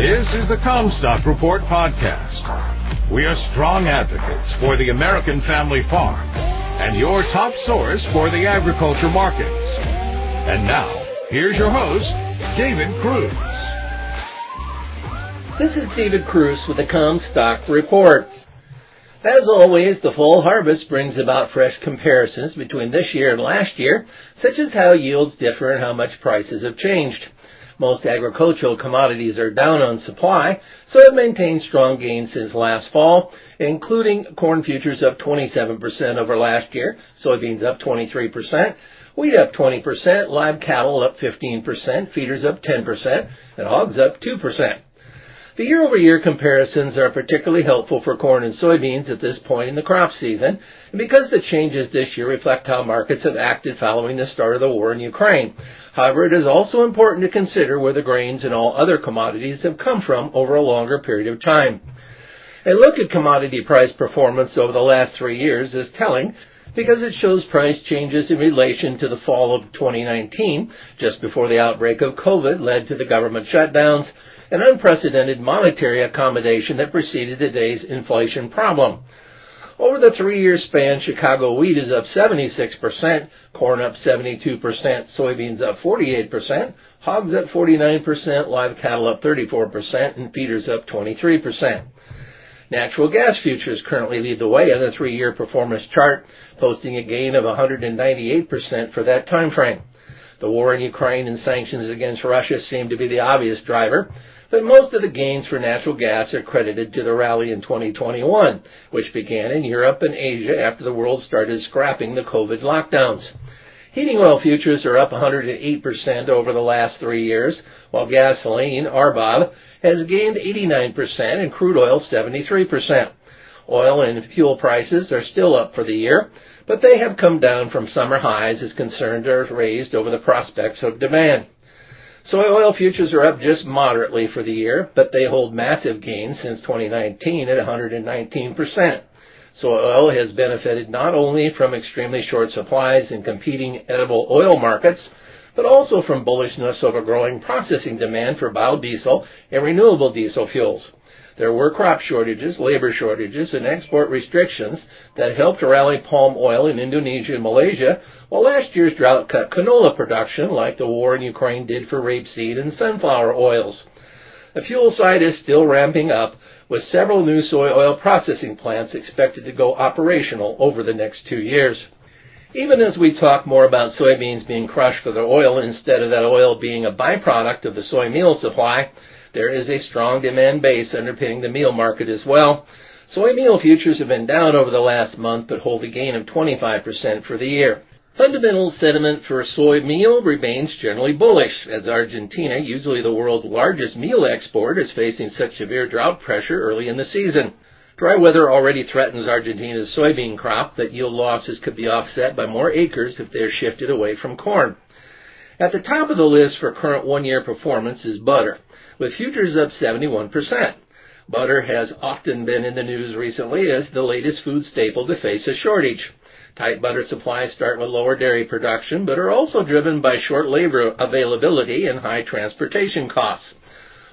This is the Commstock Report podcast. We are strong advocates for the American family farm and your top source for the agriculture markets. And now, here's your host, David Cruz. This is David Cruz with the Commstock Report. As always, the fall harvest brings about fresh comparisons between this year and last year, such as how yields differ and how much prices have changed. Most agricultural commodities are down on supply, so have maintained strong gains since last fall, including corn futures up 27% over last year, soybeans up 23%, wheat up 20%, live cattle up 15%, feeders up 10%, and hogs up 2%. The year-over-year comparisons are particularly helpful for corn and soybeans at this point in the crop season, and because the changes this year reflect how markets have acted following the start of the war in Ukraine. However, it is also important to consider where the grains and all other commodities have come from over a longer period of time. A look at commodity price performance over the last three years is telling because it shows price changes in relation to the fall of 2019, just before the outbreak of COVID led to the government shutdowns, an unprecedented monetary accommodation that preceded today's inflation problem. Over the three-year span, Chicago wheat is up 76%, corn up 72%, soybeans up 48%, hogs up 49%, live cattle up 34%, and feeders up 23%. Natural gas futures currently lead the way on the three-year performance chart, posting a gain of 198% for that time frame. The war in Ukraine and sanctions against Russia seem to be the obvious driver, but most of the gains for natural gas are credited to the rally in 2021, which began in Europe and Asia after the world started scrapping the COVID lockdowns. Heating oil futures are up 108% over the last three years, while gasoline, RBOB, has gained 89% and crude oil 73%. Oil and fuel prices are still up for the year, but they have come down from summer highs as concerns are raised over the prospects of demand. Soy oil futures are up just moderately for the year, but they hold massive gains since 2019 at 119%. Soy oil has benefited not only from extremely short supplies in competing edible oil markets, but also from bullishness over growing processing demand for biodiesel and renewable diesel fuels. There were crop shortages, labor shortages, and export restrictions that helped rally palm oil in Indonesia and Malaysia, while last year's drought cut canola production like the war in Ukraine did for rapeseed and sunflower oils. The fuel side is still ramping up, with several new soy oil processing plants expected to go operational over the next two years. Even as we talk more about soybeans being crushed for their oil instead of that oil being a byproduct of the soy meal supply, there is a strong demand base underpinning the meal market as well. Soy meal futures have been down over the last month, but hold a gain of 25% for the year. Fundamental sentiment for soy meal remains generally bullish, as Argentina, usually the world's largest meal export, is facing such severe drought pressure early in the season. Dry weather already threatens Argentina's soybean crop, but yield losses could be offset by more acres if they're shifted away from corn. At the top of the list for current one-year performance is butter, with futures up 71%. Butter has often been in the news recently as the latest food staple to face a shortage. Tight butter supplies start with lower dairy production, but are also driven by short labor availability and high transportation costs.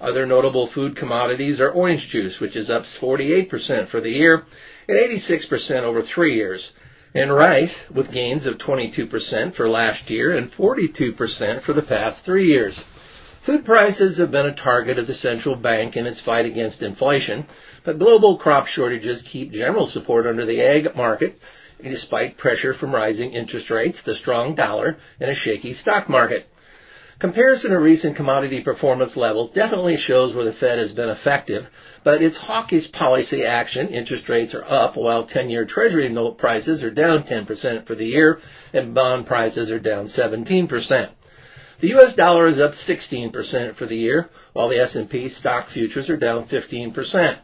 Other notable food commodities are orange juice, which is up 48% for the year and 86% over three years, and rice, with gains of 22% for last year and 42% for the past three years. Food prices have been a target of the central bank in its fight against inflation, but global crop shortages keep general support under the ag market despite pressure from rising interest rates, the strong dollar, and a shaky stock market. Comparison of recent commodity performance levels definitely shows where the Fed has been effective, but its hawkish policy action, interest rates are up while 10-year Treasury note prices are down 10% for the year and bond prices are down 17%. The US dollar is up 16% for the year, while the S&P stock futures are down 15%.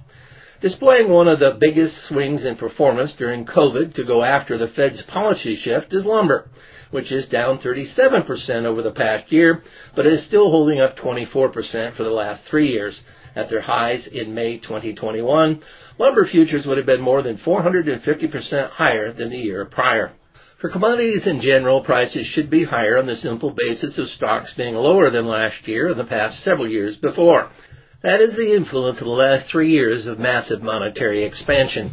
Displaying one of the biggest swings in performance during COVID to go after the Fed's policy shift is lumber, which is down 37% over the past year, but is still holding up 24% for the last three years. At their highs in May 2021, lumber futures would have been more than 450% higher than the year prior. For commodities in general, prices should be higher on the simple basis of stocks being lower than last year and the past several years before. That is the influence of the last three years of massive monetary expansion.